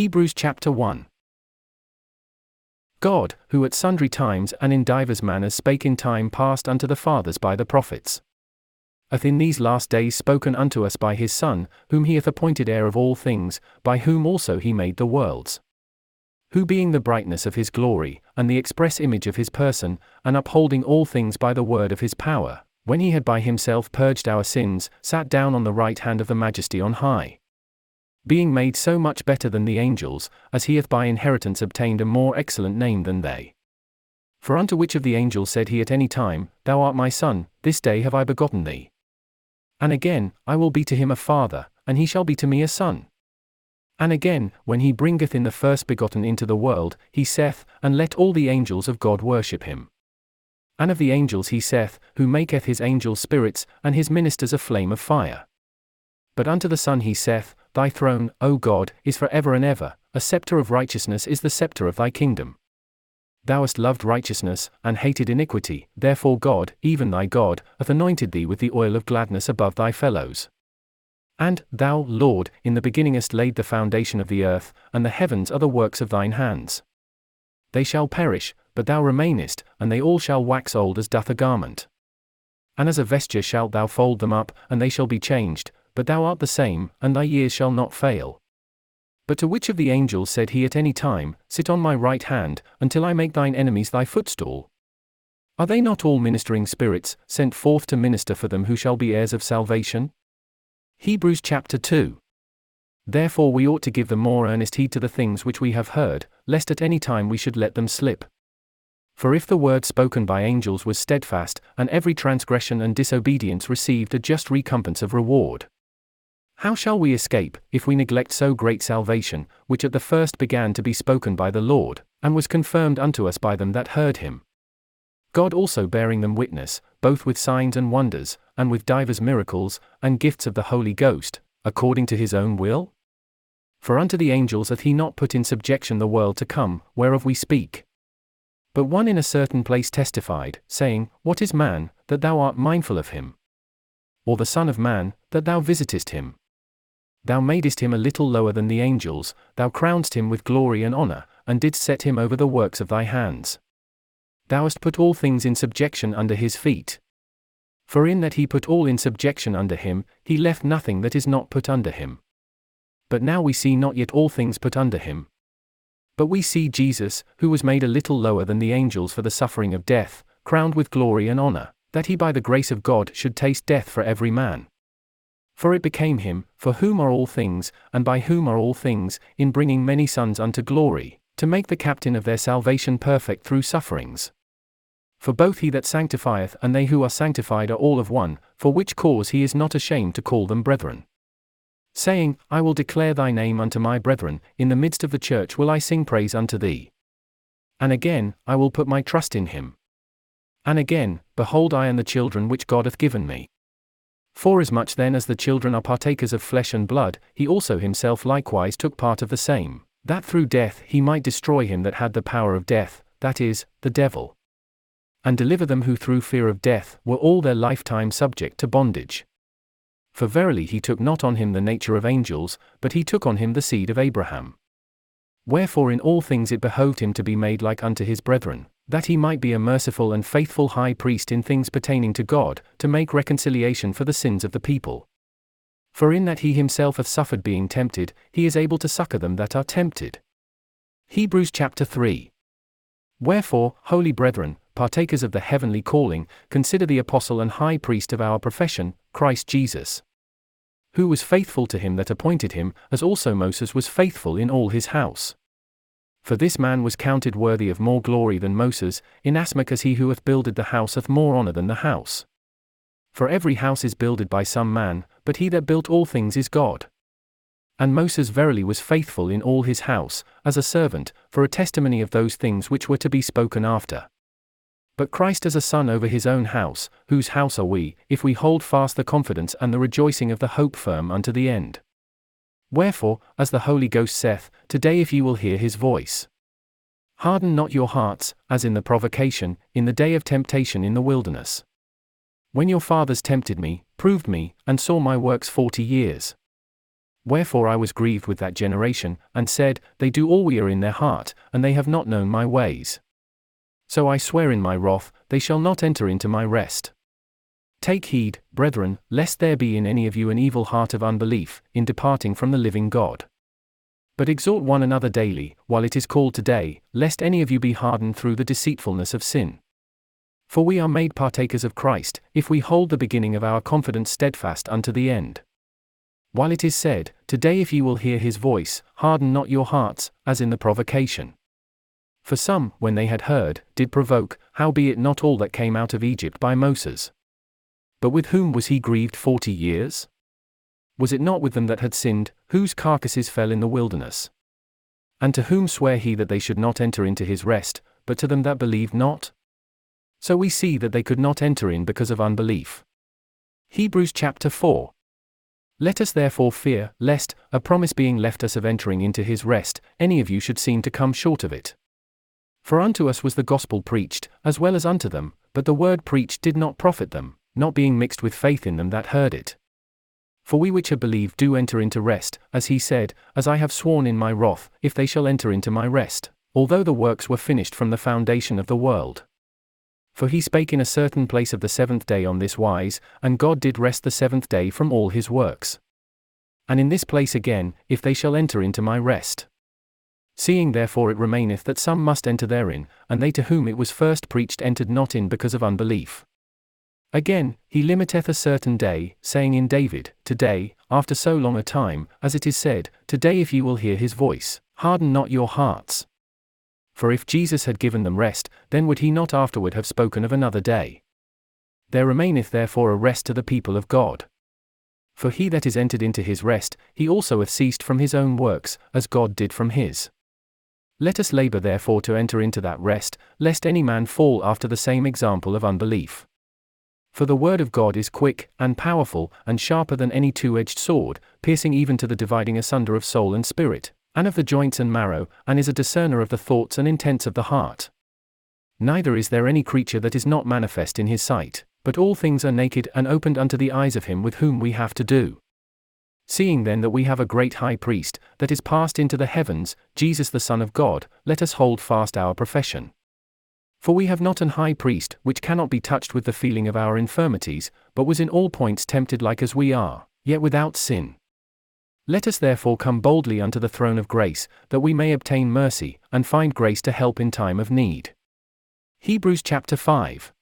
Hebrews chapter 1. God, who at sundry times and in divers manners spake in time past unto the fathers by the prophets, hath in these last days spoken unto us by his Son, whom he hath appointed heir of all things, by whom also he made the worlds. Who being the brightness of his glory, and the express image of his person, and upholding all things by the word of his power, when he had by himself purged our sins, sat down on the right hand of the majesty on high. Being made so much better than the angels, as he hath by inheritance obtained a more excellent name than they. For unto which of the angels said he at any time, Thou art my son, this day have I begotten thee? And again, I will be to him a father, and he shall be to me a son. And again, when he bringeth in the first begotten into the world, he saith, And let all the angels of God worship him. And of the angels he saith, Who maketh his angels spirits, and his ministers a flame of fire. But unto the Son he saith, Thy throne, O God, is for ever and ever, a sceptre of righteousness is the sceptre of thy kingdom. Thou hast loved righteousness, and hated iniquity, therefore God, even thy God, hath anointed thee with the oil of gladness above thy fellows. And, thou, Lord, in the beginning hast laid the foundation of the earth, and the heavens are the works of thine hands. They shall perish, but thou remainest, and they all shall wax old as doth a garment. And as a vesture shalt thou fold them up, and they shall be changed, but thou art the same, and thy years shall not fail. But to which of the angels said he at any time, Sit on my right hand, until I make thine enemies thy footstool? Are they not all ministering spirits, sent forth to minister for them who shall be heirs of salvation? Hebrews chapter 2. Therefore we ought to give the more earnest heed to the things which we have heard, lest at any time we should let them slip. For if the word spoken by angels was steadfast, and every transgression and disobedience received a just recompense of reward, how shall we escape, if we neglect so great salvation, which at the first began to be spoken by the Lord, and was confirmed unto us by them that heard him? God also bearing them witness, both with signs and wonders, and with divers miracles, and gifts of the Holy Ghost, according to his own will? For unto the angels hath he not put in subjection the world to come, whereof we speak. But one in a certain place testified, saying, What is man, that thou art mindful of him? Or the Son of Man, that thou visitest him? Thou madest him a little lower than the angels, thou crownedst him with glory and honor, and didst set him over the works of thy hands. Thou hast put all things in subjection under his feet. For in that he put all in subjection under him, he left nothing that is not put under him. But now we see not yet all things put under him. But we see Jesus, who was made a little lower than the angels for the suffering of death, crowned with glory and honor, that he by the grace of God should taste death for every man. For it became him, for whom are all things, and by whom are all things, in bringing many sons unto glory, to make the captain of their salvation perfect through sufferings. For both he that sanctifieth and they who are sanctified are all of one, for which cause he is not ashamed to call them brethren. Saying, I will declare thy name unto my brethren, in the midst of the church will I sing praise unto thee. And again, I will put my trust in him. And again, behold, I and the children which God hath given me. Forasmuch then as the children are partakers of flesh and blood, he also himself likewise took part of the same, that through death he might destroy him that had the power of death, that is, the devil. And deliver them who through fear of death were all their lifetime subject to bondage. For verily he took not on him the nature of angels, but he took on him the seed of Abraham. Wherefore in all things it behoved him to be made like unto his brethren, that he might be a merciful and faithful high priest in things pertaining to God, to make reconciliation for the sins of the people. For in that he himself hath suffered being tempted, he is able to succor them that are tempted. Hebrews chapter 3. Wherefore, holy brethren, partakers of the heavenly calling, consider the apostle and high priest of our profession, Christ Jesus. Who was faithful to him that appointed him, as also Moses was faithful in all his house. For this man was counted worthy of more glory than Moses, inasmuch as he who hath builded the house hath more honour than the house. For every house is builded by some man, but he that built all things is God. And Moses verily was faithful in all his house, as a servant, for a testimony of those things which were to be spoken after. But Christ as a son over his own house, whose house are we, if we hold fast the confidence and the rejoicing of the hope firm unto the end. Wherefore, as the Holy Ghost saith, Today if ye will hear his voice. Harden not your hearts, as in the provocation, in the day of temptation in the wilderness. When your fathers tempted me, proved me, and saw my works forty years. Wherefore I was grieved with that generation, and said, They do all we are in their heart, and they have not known my ways. So I swear in my wrath, they shall not enter into my rest. Take heed, brethren, lest there be in any of you an evil heart of unbelief, in departing from the living God. But exhort one another daily, while it is called today, lest any of you be hardened through the deceitfulness of sin. For we are made partakers of Christ, if we hold the beginning of our confidence steadfast unto the end. While it is said, Today if ye will hear his voice, harden not your hearts, as in the provocation. For some, when they had heard, did provoke, howbeit not all that came out of Egypt by Moses. But with whom was he grieved forty years? Was it not with them that had sinned, whose carcasses fell in the wilderness? And to whom sware he that they should not enter into his rest, but to them that believed not? So we see that they could not enter in because of unbelief. Hebrews chapter 4. Let us therefore fear, lest, a promise being left us of entering into his rest, any of you should seem to come short of it. For unto us was the gospel preached, as well as unto them, but the word preached did not profit them, not being mixed with faith in them that heard it. For we which have believed do enter into rest, as he said, As I have sworn in my wrath, if they shall enter into my rest, although the works were finished from the foundation of the world. For he spake in a certain place of the seventh day on this wise, and God did rest the seventh day from all his works. And in this place again, if they shall enter into my rest. Seeing therefore it remaineth that some must enter therein, and they to whom it was first preached entered not in because of unbelief. Again, he limiteth a certain day, saying in David, Today, after so long a time, as it is said, Today if ye will hear his voice, harden not your hearts. For if Jesus had given them rest, then would he not afterward have spoken of another day? There remaineth therefore a rest to the people of God. For he that is entered into his rest, he also hath ceased from his own works, as God did from his. Let us labor therefore to enter into that rest, lest any man fall after the same example of unbelief. For the word of God is quick, and powerful, and sharper than any two edged sword, piercing even to the dividing asunder of soul and spirit, and of the joints and marrow, and is a discerner of the thoughts and intents of the heart. Neither is there any creature that is not manifest in his sight, but all things are naked and opened unto the eyes of him with whom we have to do. Seeing then that we have a great high priest, that is passed into the heavens, Jesus the Son of God, let us hold fast our profession. For we have not an high priest, which cannot be touched with the feeling of our infirmities, but was in all points tempted like as we are, yet without sin. Let us therefore come boldly unto the throne of grace, that we may obtain mercy, and find grace to help in time of need. Hebrews chapter 5.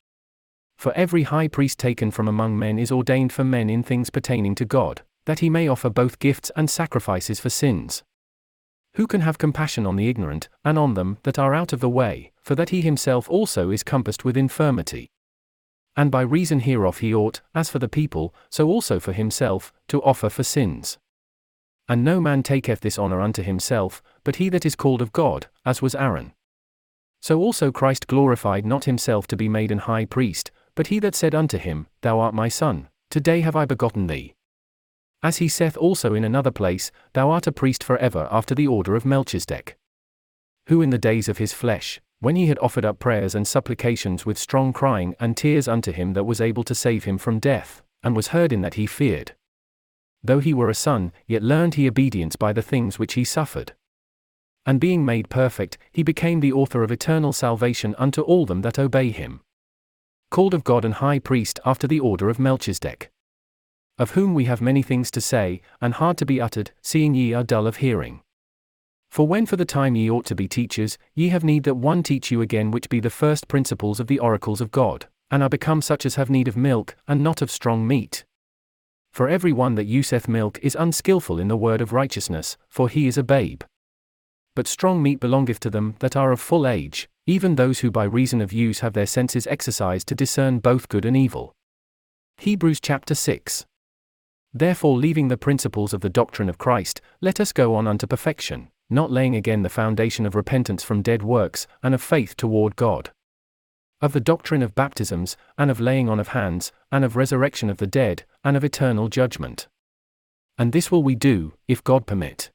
For every high priest taken from among men is ordained for men in things pertaining to God, that he may offer both gifts and sacrifices for sins. Who can have compassion on the ignorant, and on them that are out of the way, for that he himself also is compassed with infirmity? And by reason hereof he ought, as for the people, so also for himself, to offer for sins. And no man taketh this honour unto himself, but he that is called of God, as was Aaron. So also Christ glorified not himself to be made an high priest, but he that said unto him, Thou art my son, today have I begotten thee. As he saith also in another place, Thou art a priest for ever after the order of Melchizedek. Who in the days of his flesh, when he had offered up prayers and supplications with strong crying and tears unto him that was able to save him from death, and was heard in that he feared, Though he were a son, yet learned he obedience by the things which he suffered. And being made perfect, he became the author of eternal salvation unto all them that obey him. Called of God and high priest after the order of Melchizedek. Of whom we have many things to say, and hard to be uttered, seeing ye are dull of hearing. For when for the time ye ought to be teachers, ye have need that one teach you again which be the first principles of the oracles of God, and are become such as have need of milk, and not of strong meat. For every one that useth milk is unskilful in the word of righteousness, for he is a babe. But strong meat belongeth to them that are of full age, even those who by reason of use have their senses exercised to discern both good and evil. Hebrews chapter 6. Therefore, leaving the principles of the doctrine of Christ, let us go on unto perfection, not laying again the foundation of repentance from dead works, and of faith toward God of the doctrine of baptisms, and of laying on of hands, and of resurrection of the dead, and of eternal judgment. And this will we do, if God permit.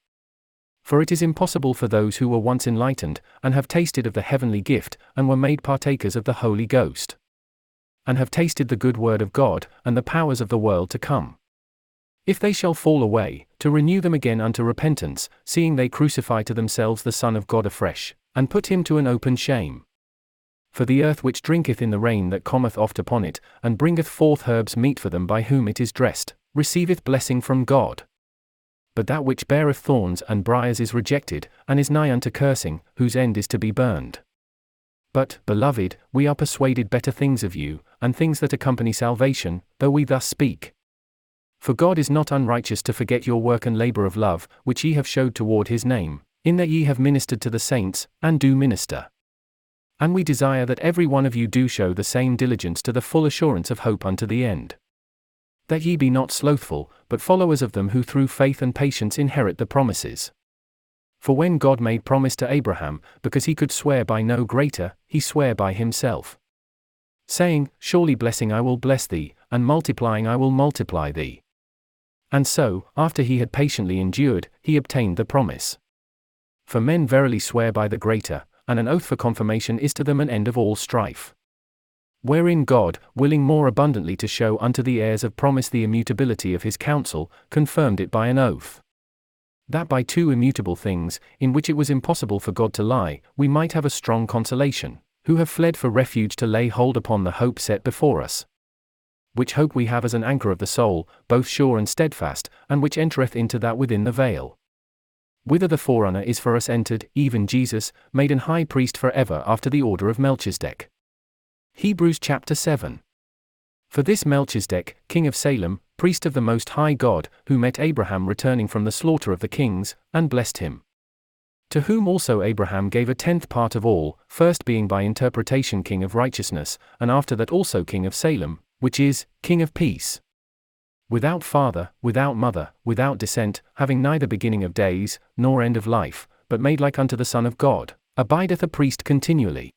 For it is impossible for those who were once enlightened, and have tasted of the heavenly gift, and were made partakers of the Holy Ghost, and have tasted the good word of God, and the powers of the world to come. If they shall fall away, to renew them again unto repentance, seeing they crucify to themselves the Son of God afresh, and put him to an open shame. For the earth which drinketh in the rain that cometh oft upon it, and bringeth forth herbs meet for them by whom it is dressed, receiveth blessing from God. But that which beareth thorns and briers is rejected, and is nigh unto cursing, whose end is to be burned. But, beloved, we are persuaded better things of you, and things that accompany salvation, though we thus speak. For God is not unrighteous to forget your work and labour of love, which ye have showed toward his name, in that ye have ministered to the saints, and do minister. And we desire that every one of you do show the same diligence to the full assurance of hope unto the end. That ye be not slothful, but followers of them who through faith and patience inherit the promises. For when God made promise to Abraham, because he could swear by no greater, he sware by himself. Saying, Surely blessing I will bless thee, and multiplying I will multiply thee. And so, after he had patiently endured, he obtained the promise. For men verily swear by the greater, and an oath for confirmation is to them an end of all strife. Wherein God, willing more abundantly to show unto the heirs of promise the immutability of his counsel, confirmed it by an oath that by two immutable things, in which it was impossible for God to lie, we might have a strong consolation, who have fled for refuge to lay hold upon the hope set before us. Which hope we have as an anchor of the soul, both sure and steadfast, and which entereth into that within the veil. Whither the forerunner is for us entered, even Jesus, made an high priest for ever after the order of Melchizedek. Hebrews chapter 7. For this Melchizedek, king of Salem, priest of the Most High God, who met Abraham returning from the slaughter of the kings, and blessed him. To whom also Abraham gave a tenth part of all, first being by interpretation king of righteousness, and after that also king of Salem, which is, king of peace. Without father, without mother, without descent, having neither beginning of days, nor end of life, but made like unto the Son of God, abideth a priest continually.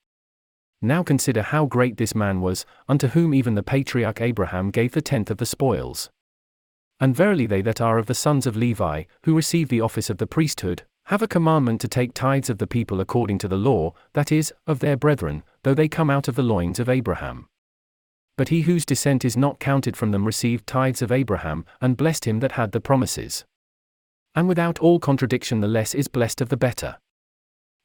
Now consider how great this man was, unto whom even the patriarch Abraham gave the tenth of the spoils. And verily they that are of the sons of Levi, who receive the office of the priesthood, have a commandment to take tithes of the people according to the law, that is, of their brethren, though they come out of the loins of Abraham. But he whose descent is not counted from them received tithes of Abraham, and blessed him that had the promises. And without all contradiction the less is blessed of the better.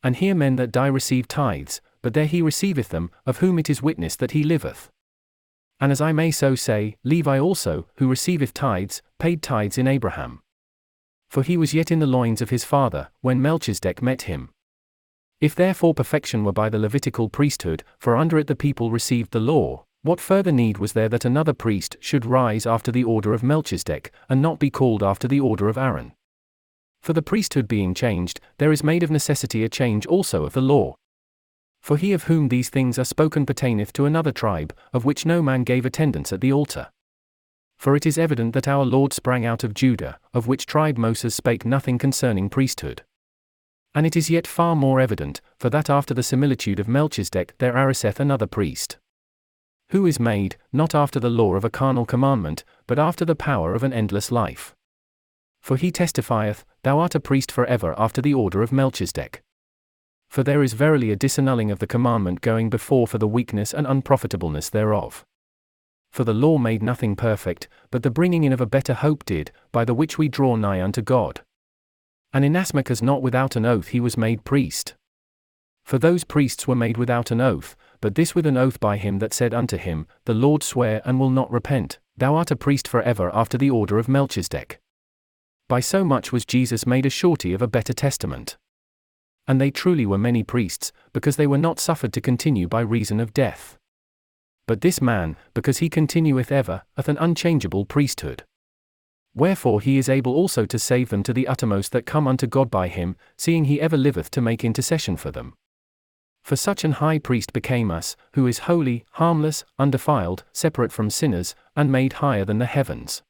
And here men that die receive tithes, but there he receiveth them, of whom it is witness that he liveth. And as I may so say, Levi also, who receiveth tithes, paid tithes in Abraham. For he was yet in the loins of his father, when Melchizedek met him. If therefore perfection were by the Levitical priesthood, for under it the people received the law, what further need was there that another priest should rise after the order of Melchizedek, and not be called after the order of Aaron? For the priesthood being changed, there is made of necessity a change also of the law. For he of whom these things are spoken pertaineth to another tribe, of which no man gave attendance at the altar. For it is evident that our Lord sprang out of Judah, of which tribe Moses spake nothing concerning priesthood. And it is yet far more evident, for that after the similitude of Melchizedek there ariseth another priest. Who is made, not after the law of a carnal commandment, but after the power of an endless life. For he testifieth, Thou art a priest for ever after the order of Melchizedek. For there is verily a disannulling of the commandment going before for the weakness and unprofitableness thereof. For the law made nothing perfect, but the bringing in of a better hope did, by the which we draw nigh unto God. And inasmuch as not without an oath he was made priest. For those priests were made without an oath, but this with an oath by him that said unto him, The Lord swear and will not repent, Thou art a priest for ever after the order of Melchizedek. By so much was Jesus made a surety of a better testament. And they truly were many priests, because they were not suffered to continue by reason of death. But this man, because he continueth ever, hath an unchangeable priesthood. Wherefore he is able also to save them to the uttermost that come unto God by him, seeing he ever liveth to make intercession for them. For such an high priest became us, who is holy, harmless, undefiled, separate from sinners, and made higher than the heavens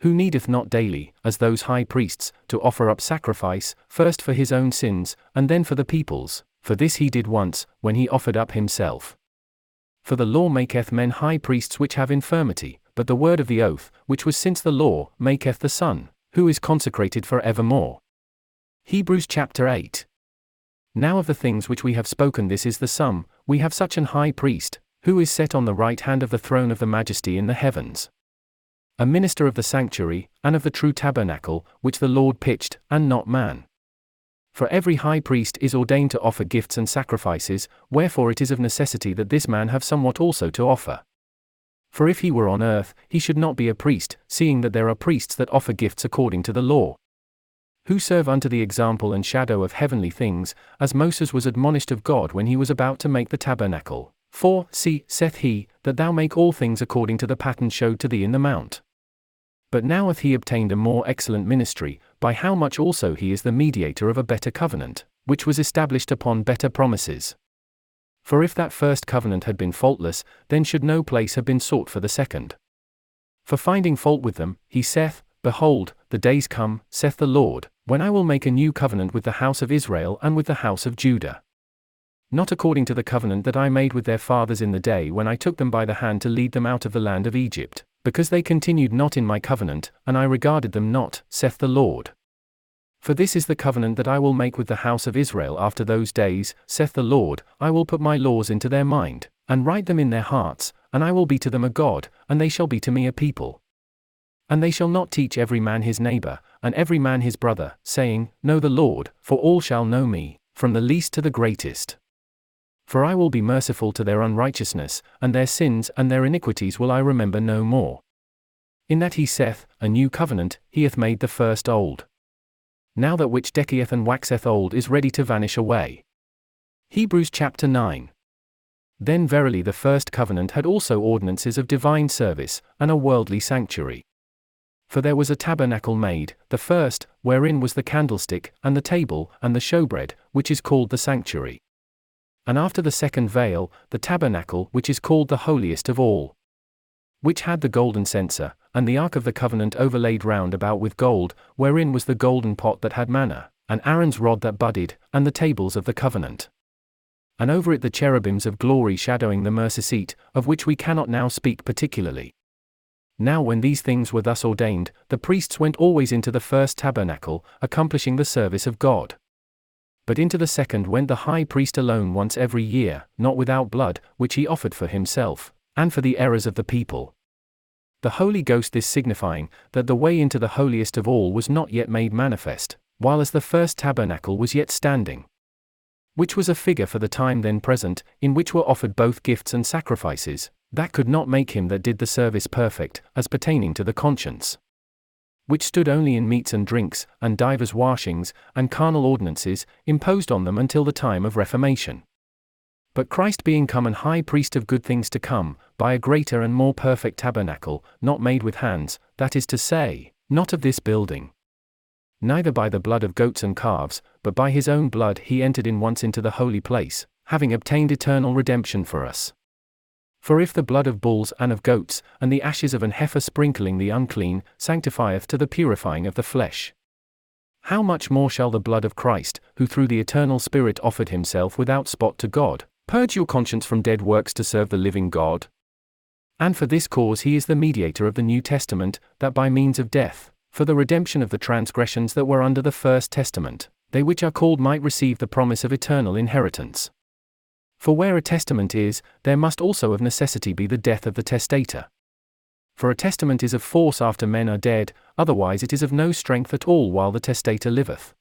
who needeth not daily, as those high priests, to offer up sacrifice, first for his own sins, and then for the people's, for this he did once, when he offered up himself. For the law maketh men high priests which have infirmity, but the word of the oath, which was since the law, maketh the Son, who is consecrated for evermore. Hebrews chapter 8. Now of the things which we have spoken, this is the sum we have such an high priest, who is set on the right hand of the throne of the majesty in the heavens a minister of the sanctuary, and of the true tabernacle, which the Lord pitched, and not man. For every high priest is ordained to offer gifts and sacrifices, wherefore it is of necessity that this man have somewhat also to offer. For if he were on earth, he should not be a priest, seeing that there are priests that offer gifts according to the law. Who serve unto the example and shadow of heavenly things, as Moses was admonished of God when he was about to make the tabernacle. For, see, saith he, that thou make all things according to the pattern showed to thee in the mount. But now hath he obtained a more excellent ministry, by how much also he is the mediator of a better covenant, which was established upon better promises. For if that first covenant had been faultless, then should no place have been sought for the second. For finding fault with them, he saith, Behold, the days come, saith the Lord, when I will make a new covenant with the house of Israel and with the house of Judah. Not according to the covenant that I made with their fathers in the day when I took them by the hand to lead them out of the land of Egypt because they continued not in my covenant, and I regarded them not, saith the Lord. For this is the covenant that I will make with the house of Israel after those days, saith the Lord, I will put my laws into their mind, and write them in their hearts, and I will be to them a God, and they shall be to me a people. And they shall not teach every man his neighbor, and every man his brother, saying, Know the Lord, for all shall know me, from the least to the greatest. For I will be merciful to their unrighteousness, and their sins and their iniquities will I remember no more. In that he saith, A new covenant, he hath made the first old. Now that which decayeth and waxeth old is ready to vanish away. Hebrews chapter 9. Then verily the first covenant had also ordinances of divine service, and a worldly sanctuary. For there was a tabernacle made, the first, wherein was the candlestick, and the table, and the showbread, which is called the sanctuary and after the second veil, the tabernacle which is called the holiest of all. Which had the golden censer, and the ark of the covenant overlaid round about with gold, wherein was the golden pot that had manna, and Aaron's rod that budded, and the tables of the covenant. And over it the cherubims of glory shadowing the mercy seat, of which we cannot now speak particularly. Now, when these things were thus ordained, the priests went always into the first tabernacle, accomplishing the service of God but into the second went the high priest alone once every year, not without blood, which he offered for himself, and for the errors of the people. The Holy Ghost this signifying, that the way into the holiest of all was not yet made manifest, while as the first tabernacle was yet standing. Which was a figure for the time then present, in which were offered both gifts and sacrifices, that could not make him that did the service perfect, as pertaining to the conscience which stood only in meats and drinks, and divers washings, and carnal ordinances, imposed on them until the time of Reformation. But Christ being come an high priest of good things to come, by a greater and more perfect tabernacle, not made with hands, that is to say, not of this building. Neither by the blood of goats and calves, but by his own blood he entered in once into the holy place, having obtained eternal redemption for us. For if the blood of bulls and of goats, and the ashes of an heifer sprinkling the unclean, sanctifieth to the purifying of the flesh, how much more shall the blood of Christ, who through the eternal Spirit offered himself without spot to God, purge your conscience from dead works to serve the living God? And for this cause he is the mediator of the New Testament, that by means of death, for the redemption of the transgressions that were under the First Testament, they which are called might receive the promise of eternal inheritance. For where a testament is, there must also of necessity be the death of the testator. For a testament is of force after men are dead, otherwise it is of no strength at all while the testator liveth.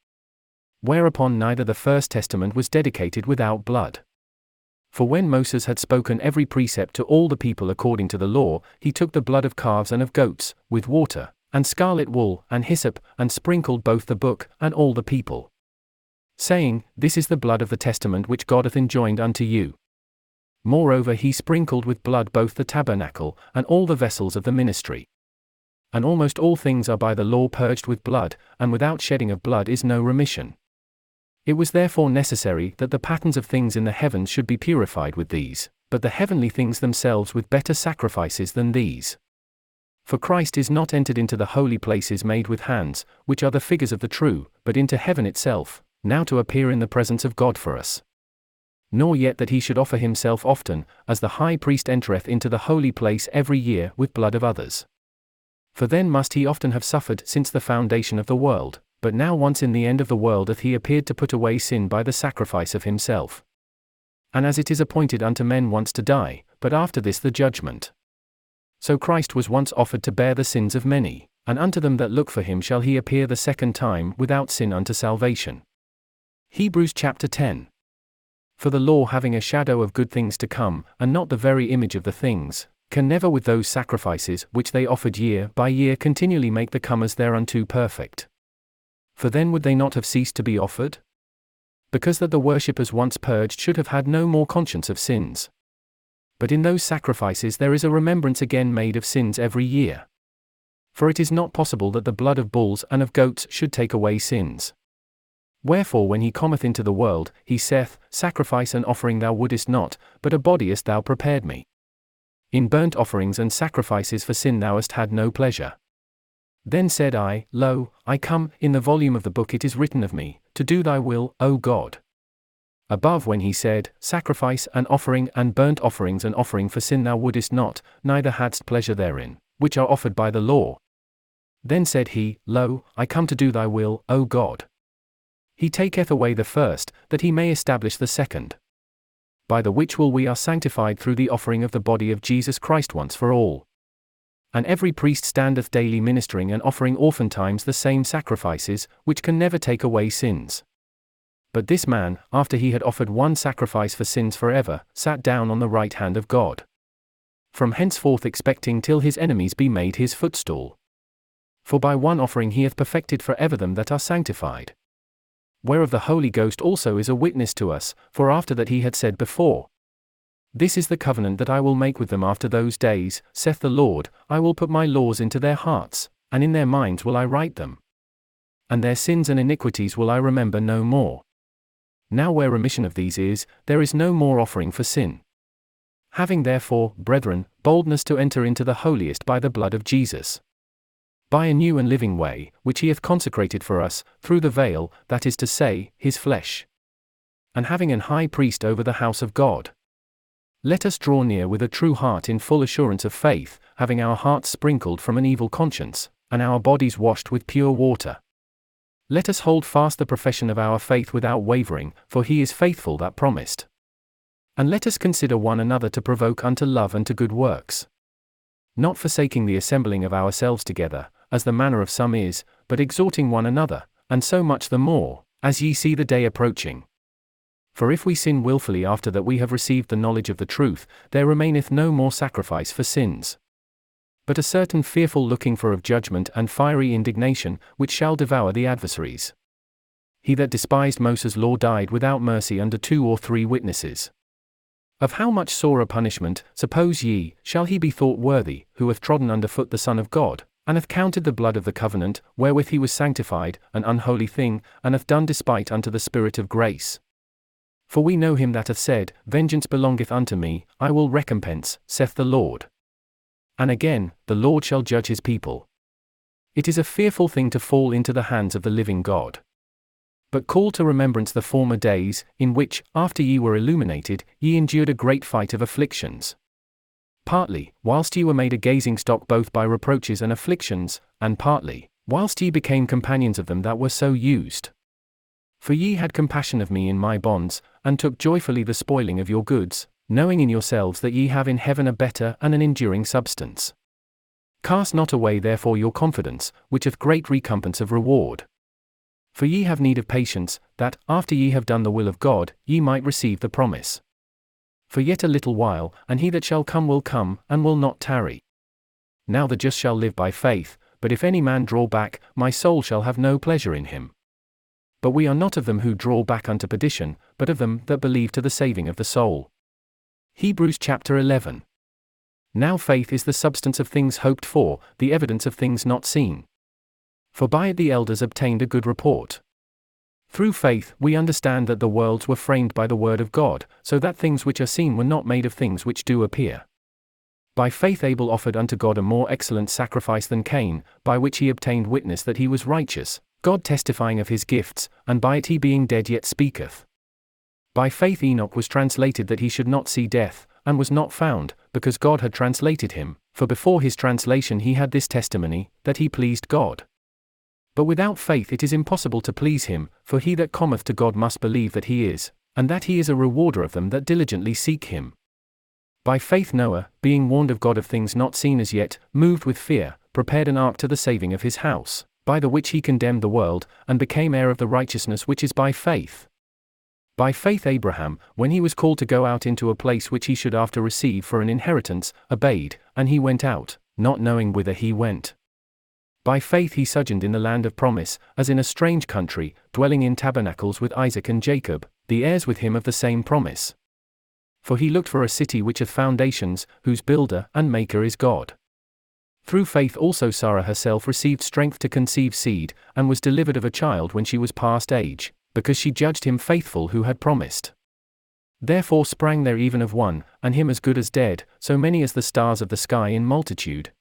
Whereupon neither the first testament was dedicated without blood. For when Moses had spoken every precept to all the people according to the law, he took the blood of calves and of goats, with water, and scarlet wool, and hyssop, and sprinkled both the book, and all the people saying, This is the blood of the testament which God hath enjoined unto you. Moreover, he sprinkled with blood both the tabernacle, and all the vessels of the ministry. And almost all things are by the law purged with blood, and without shedding of blood is no remission. It was therefore necessary that the patterns of things in the heavens should be purified with these, but the heavenly things themselves with better sacrifices than these. For Christ is not entered into the holy places made with hands, which are the figures of the true, but into heaven itself, now to appear in the presence of God for us. Nor yet that he should offer himself often, as the high priest entereth into the holy place every year with blood of others. For then must he often have suffered since the foundation of the world, but now once in the end of the world hath he appeared to put away sin by the sacrifice of himself. And as it is appointed unto men once to die, but after this the judgment. So Christ was once offered to bear the sins of many, and unto them that look for him shall he appear the second time without sin unto salvation. Hebrews chapter 10. For the law having a shadow of good things to come, and not the very image of the things, can never with those sacrifices which they offered year by year continually make the comers thereunto perfect. For then would they not have ceased to be offered? Because that the worshippers once purged should have had no more conscience of sins. But in those sacrifices there is a remembrance again made of sins every year. For it is not possible that the blood of bulls and of goats should take away sins. Wherefore, when he cometh into the world, he saith, Sacrifice and offering thou wouldest not, but a body hast thou prepared me. In burnt offerings and sacrifices for sin thou hast had no pleasure. Then said I, Lo, I come, in the volume of the book it is written of me, to do thy will, O God. Above when he said, Sacrifice and offering and burnt offerings and offering for sin thou wouldest not, neither hadst pleasure therein, which are offered by the law. Then said he, Lo, I come to do thy will, O God. He taketh away the first, that he may establish the second. By the which will we are sanctified through the offering of the body of Jesus Christ once for all. And every priest standeth daily ministering and offering oftentimes the same sacrifices, which can never take away sins. But this man, after he had offered one sacrifice for sins forever, sat down on the right hand of God. From henceforth expecting till his enemies be made his footstool. For by one offering he hath perfected for ever them that are sanctified. Whereof the Holy Ghost also is a witness to us, for after that he had said before, This is the covenant that I will make with them after those days, saith the Lord, I will put my laws into their hearts, and in their minds will I write them. And their sins and iniquities will I remember no more. Now, where remission of these is, there is no more offering for sin. Having therefore, brethren, boldness to enter into the holiest by the blood of Jesus. By a new and living way, which he hath consecrated for us, through the veil, that is to say, his flesh. And having an high priest over the house of God. Let us draw near with a true heart in full assurance of faith, having our hearts sprinkled from an evil conscience, and our bodies washed with pure water. Let us hold fast the profession of our faith without wavering, for he is faithful that promised. And let us consider one another to provoke unto love and to good works. Not forsaking the assembling of ourselves together, as the manner of some is, but exhorting one another, and so much the more, as ye see the day approaching. For if we sin wilfully after that we have received the knowledge of the truth, there remaineth no more sacrifice for sins but a certain fearful looking for of judgment and fiery indignation, which shall devour the adversaries. He that despised Moses' law died without mercy under two or three witnesses. Of how much sorer punishment, suppose ye, shall he be thought worthy, who hath trodden under foot the Son of God, and hath counted the blood of the covenant, wherewith he was sanctified, an unholy thing, and hath done despite unto the Spirit of grace? For we know him that hath said, Vengeance belongeth unto me, I will recompense, saith the Lord. And again, the Lord shall judge his people. It is a fearful thing to fall into the hands of the living God. But call to remembrance the former days, in which, after ye were illuminated, ye endured a great fight of afflictions. Partly, whilst ye were made a gazing stock both by reproaches and afflictions, and partly, whilst ye became companions of them that were so used. For ye had compassion of me in my bonds, and took joyfully the spoiling of your goods, knowing in yourselves that ye have in heaven a better and an enduring substance. Cast not away therefore your confidence, which hath great recompense of reward. For ye have need of patience, that, after ye have done the will of God, ye might receive the promise. For yet a little while, and he that shall come will come, and will not tarry. Now the just shall live by faith, but if any man draw back, my soul shall have no pleasure in him. But we are not of them who draw back unto perdition, but of them that believe to the saving of the soul. Hebrews chapter 11. Now faith is the substance of things hoped for, the evidence of things not seen. For by it the elders obtained a good report. Through faith, we understand that the worlds were framed by the word of God, so that things which are seen were not made of things which do appear. By faith Abel offered unto God a more excellent sacrifice than Cain, by which he obtained witness that he was righteous, God testifying of his gifts, and by it he being dead yet speaketh. By faith Enoch was translated that he should not see death, and was not found, because God had translated him, for before his translation he had this testimony, that he pleased God. But without faith it is impossible to please him, for he that cometh to God must believe that he is, and that he is a rewarder of them that diligently seek him. By faith Noah, being warned of God of things not seen as yet, moved with fear, prepared an ark to the saving of his house, by the which he condemned the world, and became heir of the righteousness which is by faith. By faith Abraham, when he was called to go out into a place which he should after receive for an inheritance, obeyed, and he went out, not knowing whither he went. By faith he sojourned in the land of promise, as in a strange country, dwelling in tabernacles with Isaac and Jacob, the heirs with him of the same promise for he looked for a city which hath foundations, whose builder and maker is God. Through faith also Sarah herself received strength to conceive seed, and was delivered of a child when she was past age, because she judged him faithful who had promised. Therefore sprang there even of one, and him as good as dead, so many as the stars of the sky in multitude,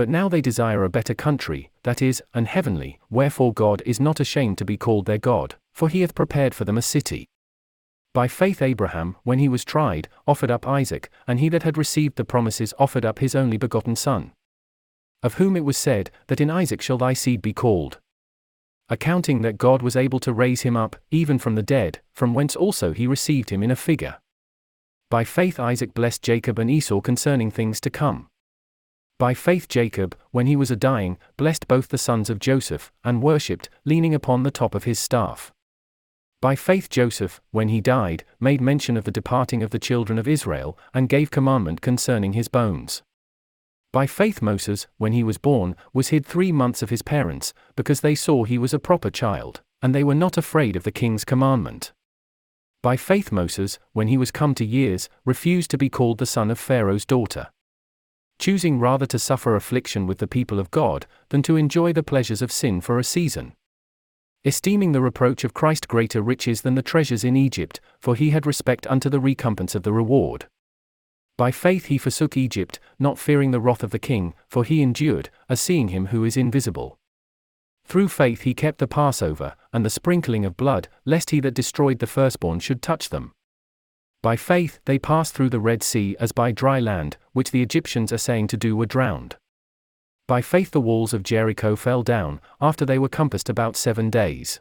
But now they desire a better country, that is, an heavenly, wherefore God is not ashamed to be called their God, for he hath prepared for them a city. By faith Abraham, when he was tried, offered up Isaac, and he that had received the promises offered up his only begotten son of whom it was said, That in Isaac shall thy seed be called. Accounting that God was able to raise him up, even from the dead, from whence also he received him in a figure. By faith Isaac blessed Jacob and Esau concerning things to come. By faith Jacob, when he was a dying, blessed both the sons of Joseph, and worshipped, leaning upon the top of his staff. By faith Joseph, when he died, made mention of the departing of the children of Israel, and gave commandment concerning his bones. By faith Moses, when he was born, was hid three months of his parents, because they saw he was a proper child, and they were not afraid of the king's commandment. By faith Moses, when he was come to years, refused to be called the son of Pharaoh's daughter. Choosing rather to suffer affliction with the people of God, than to enjoy the pleasures of sin for a season. Esteeming the reproach of Christ greater riches than the treasures in Egypt, for he had respect unto the recompense of the reward. By faith he forsook Egypt, not fearing the wrath of the king, for he endured, as seeing him who is invisible. Through faith he kept the Passover, and the sprinkling of blood, lest he that destroyed the firstborn should touch them. By faith they passed through the Red Sea as by dry land, which the Egyptians assaying to do were drowned. By faith the walls of Jericho fell down, after they were compassed about seven days.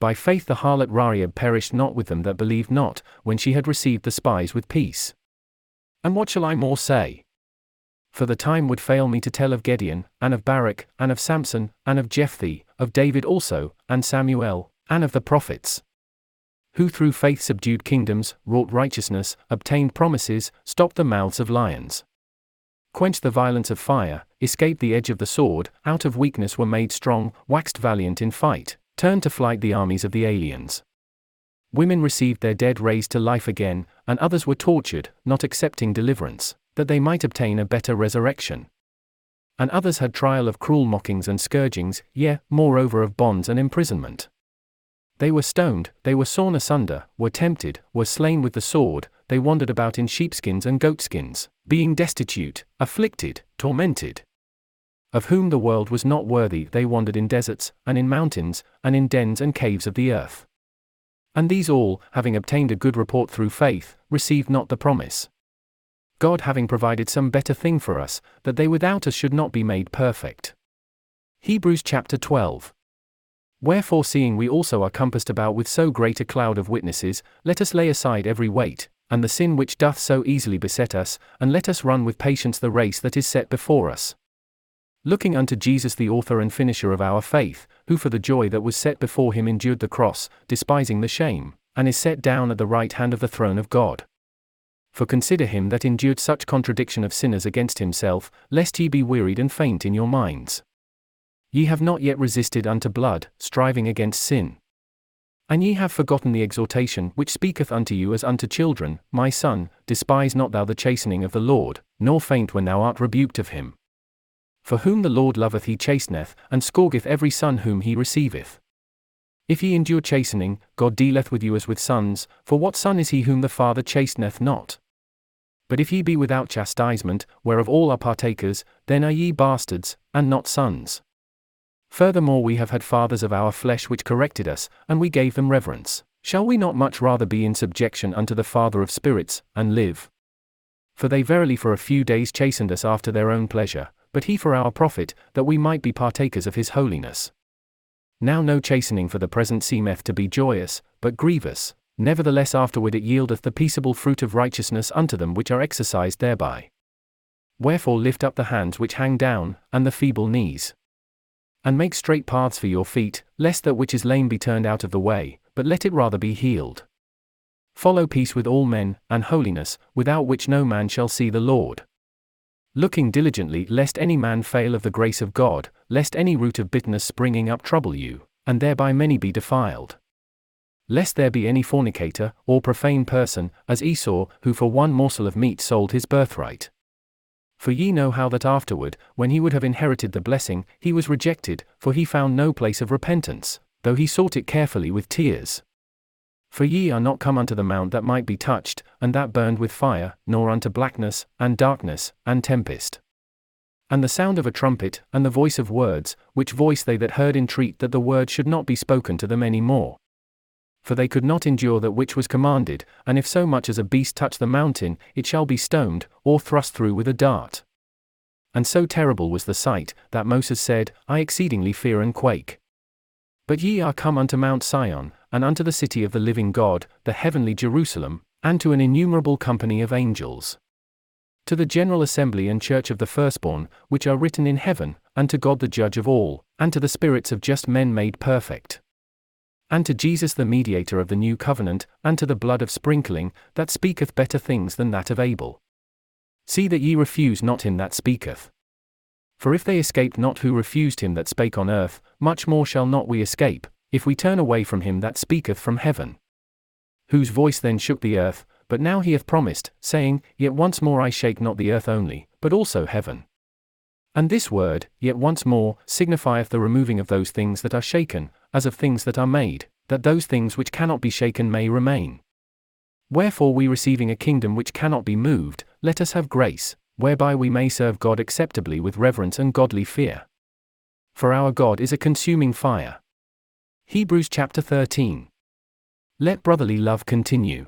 By faith the harlot Rahab perished not with them that believed not, when she had received the spies with peace. And what shall I more say? For the time would fail me to tell of Gideon, and of Barak, and of Samson, and of Jephthah, of David also, and Samuel, and of the prophets. Who through faith subdued kingdoms, wrought righteousness, obtained promises, stopped the mouths of lions. Quenched the violence of fire, escaped the edge of the sword, out of weakness were made strong, waxed valiant in fight, turned to flight the armies of the aliens. Women received their dead raised to life again, and others were tortured, not accepting deliverance, that they might obtain a better resurrection. And others had trial of cruel mockings and scourgings, yea, moreover of bonds and imprisonment. They were stoned, they were sawn asunder, were tempted, were slain with the sword, they wandered about in sheepskins and goatskins, being destitute, afflicted, tormented. Of whom the world was not worthy, they wandered in deserts, and in mountains, and in dens and caves of the earth. And these all, having obtained a good report through faith, received not the promise. God having provided some better thing for us, that they without us should not be made perfect. Hebrews chapter 12. Wherefore, seeing we also are compassed about with so great a cloud of witnesses, let us lay aside every weight, and the sin which doth so easily beset us, and let us run with patience the race that is set before us. Looking unto Jesus, the author and finisher of our faith, who for the joy that was set before him endured the cross, despising the shame, and is set down at the right hand of the throne of God. For consider him that endured such contradiction of sinners against himself, lest ye be wearied and faint in your minds. Ye have not yet resisted unto blood, striving against sin. And ye have forgotten the exhortation which speaketh unto you as unto children, My son, despise not thou the chastening of the Lord, nor faint when thou art rebuked of him. For whom the Lord loveth he chasteneth, and scourgeth every son whom he receiveth. If ye endure chastening, God dealeth with you as with sons, for what son is he whom the Father chasteneth not? But if ye be without chastisement, whereof all are partakers, then are ye bastards, and not sons. Furthermore, we have had fathers of our flesh which corrected us, and we gave them reverence. Shall we not much rather be in subjection unto the Father of spirits, and live? For they verily for a few days chastened us after their own pleasure, but he for our profit, that we might be partakers of his holiness. Now no chastening for the present seemeth to be joyous, but grievous, nevertheless afterward it yieldeth the peaceable fruit of righteousness unto them which are exercised thereby. Wherefore lift up the hands which hang down, and the feeble knees. And make straight paths for your feet, lest that which is lame be turned out of the way, but let it rather be healed. Follow peace with all men, and holiness, without which no man shall see the Lord. Looking diligently lest any man fail of the grace of God, lest any root of bitterness springing up trouble you, and thereby many be defiled. Lest there be any fornicator, or profane person, as Esau, who for one morsel of meat sold his birthright. For ye know how that afterward, when he would have inherited the blessing, he was rejected, for he found no place of repentance, though he sought it carefully with tears. For ye are not come unto the mount that might be touched, and that burned with fire, nor unto blackness, and darkness, and tempest. And the sound of a trumpet, and the voice of words, which voice they that heard entreat that the word should not be spoken to them any more for they could not endure that which was commanded, and if so much as a beast touch the mountain, it shall be stoned, or thrust through with a dart. And so terrible was the sight, that Moses said, I exceedingly fear and quake. But ye are come unto Mount Sion, and unto the city of the living God, the heavenly Jerusalem, and to an innumerable company of angels. To the general assembly and church of the firstborn, which are written in heaven, and to God the judge of all, and to the spirits of just men made perfect and to Jesus the mediator of the new covenant, and to the blood of sprinkling, that speaketh better things than that of Abel. See that ye refuse not him that speaketh. For if they escaped not who refused him that spake on earth, much more shall not we escape, if we turn away from him that speaketh from heaven. Whose voice then shook the earth, but now he hath promised, saying, Yet once more I shake not the earth only, but also heaven. And this word, yet once more, signifieth the removing of those things that are shaken, as of things that are made, that those things which cannot be shaken may remain. Wherefore, we receiving a kingdom which cannot be moved, let us have grace, whereby we may serve God acceptably with reverence and godly fear. For our God is a consuming fire. Hebrews chapter 13. Let brotherly love continue.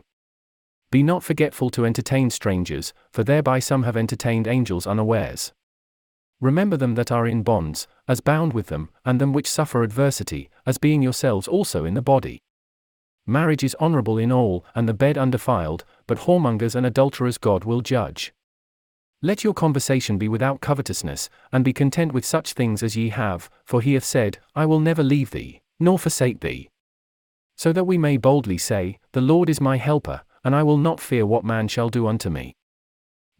Be not forgetful to entertain strangers, for thereby some have entertained angels unawares. Remember them that are in bonds, as bound with them, and them which suffer adversity, as being yourselves also in the body. Marriage is honorable in all, and the bed undefiled, but whoremongers and adulterers God will judge. Let your conversation be without covetousness, and be content with such things as ye have, for he hath said, I will never leave thee, nor forsake thee. So that we may boldly say, The Lord is my helper, and I will not fear what man shall do unto me.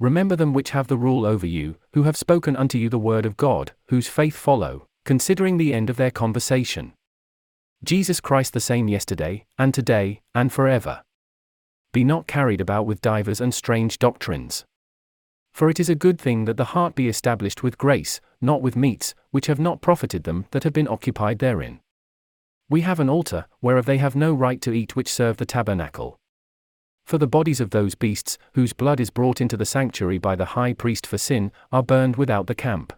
Remember them which have the rule over you, who have spoken unto you the word of God, whose faith follow, considering the end of their conversation. Jesus Christ the same yesterday, and today, and forever. Be not carried about with divers and strange doctrines. For it is a good thing that the heart be established with grace, not with meats, which have not profited them that have been occupied therein. We have an altar, whereof they have no right to eat which serve the tabernacle. For the bodies of those beasts, whose blood is brought into the sanctuary by the high priest for sin, are burned without the camp.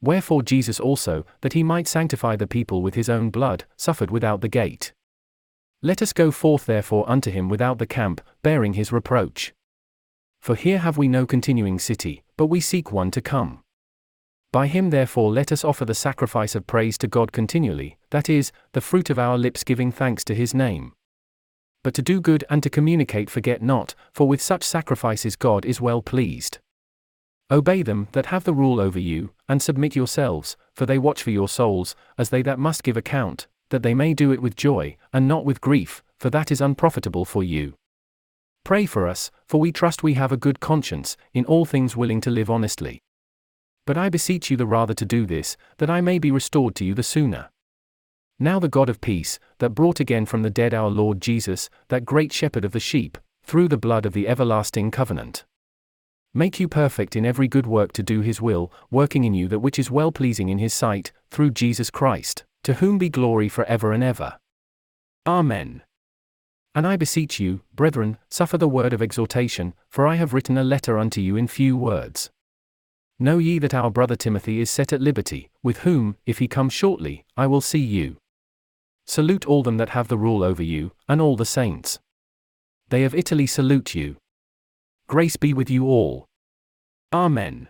Wherefore Jesus also, that he might sanctify the people with his own blood, suffered without the gate. Let us go forth therefore unto him without the camp, bearing his reproach. For here have we no continuing city, but we seek one to come. By him therefore let us offer the sacrifice of praise to God continually, that is, the fruit of our lips giving thanks to his name. But to do good and to communicate forget not, for with such sacrifices God is well pleased. Obey them that have the rule over you, and submit yourselves, for they watch for your souls, as they that must give account, that they may do it with joy, and not with grief, for that is unprofitable for you. Pray for us, for we trust we have a good conscience, in all things willing to live honestly. But I beseech you the rather to do this, that I may be restored to you the sooner. Now the God of peace, that brought again from the dead our Lord Jesus, that great shepherd of the sheep, through the blood of the everlasting covenant. Make you perfect in every good work to do his will, working in you that which is well pleasing in his sight, through Jesus Christ, to whom be glory for ever and ever. Amen. And I beseech you, brethren, suffer the word of exhortation, for I have written a letter unto you in few words. Know ye that our brother Timothy is set at liberty, with whom, if he come shortly, I will see you. Salute all them that have the rule over you, and all the saints. They of Italy salute you. Grace be with you all. Amen.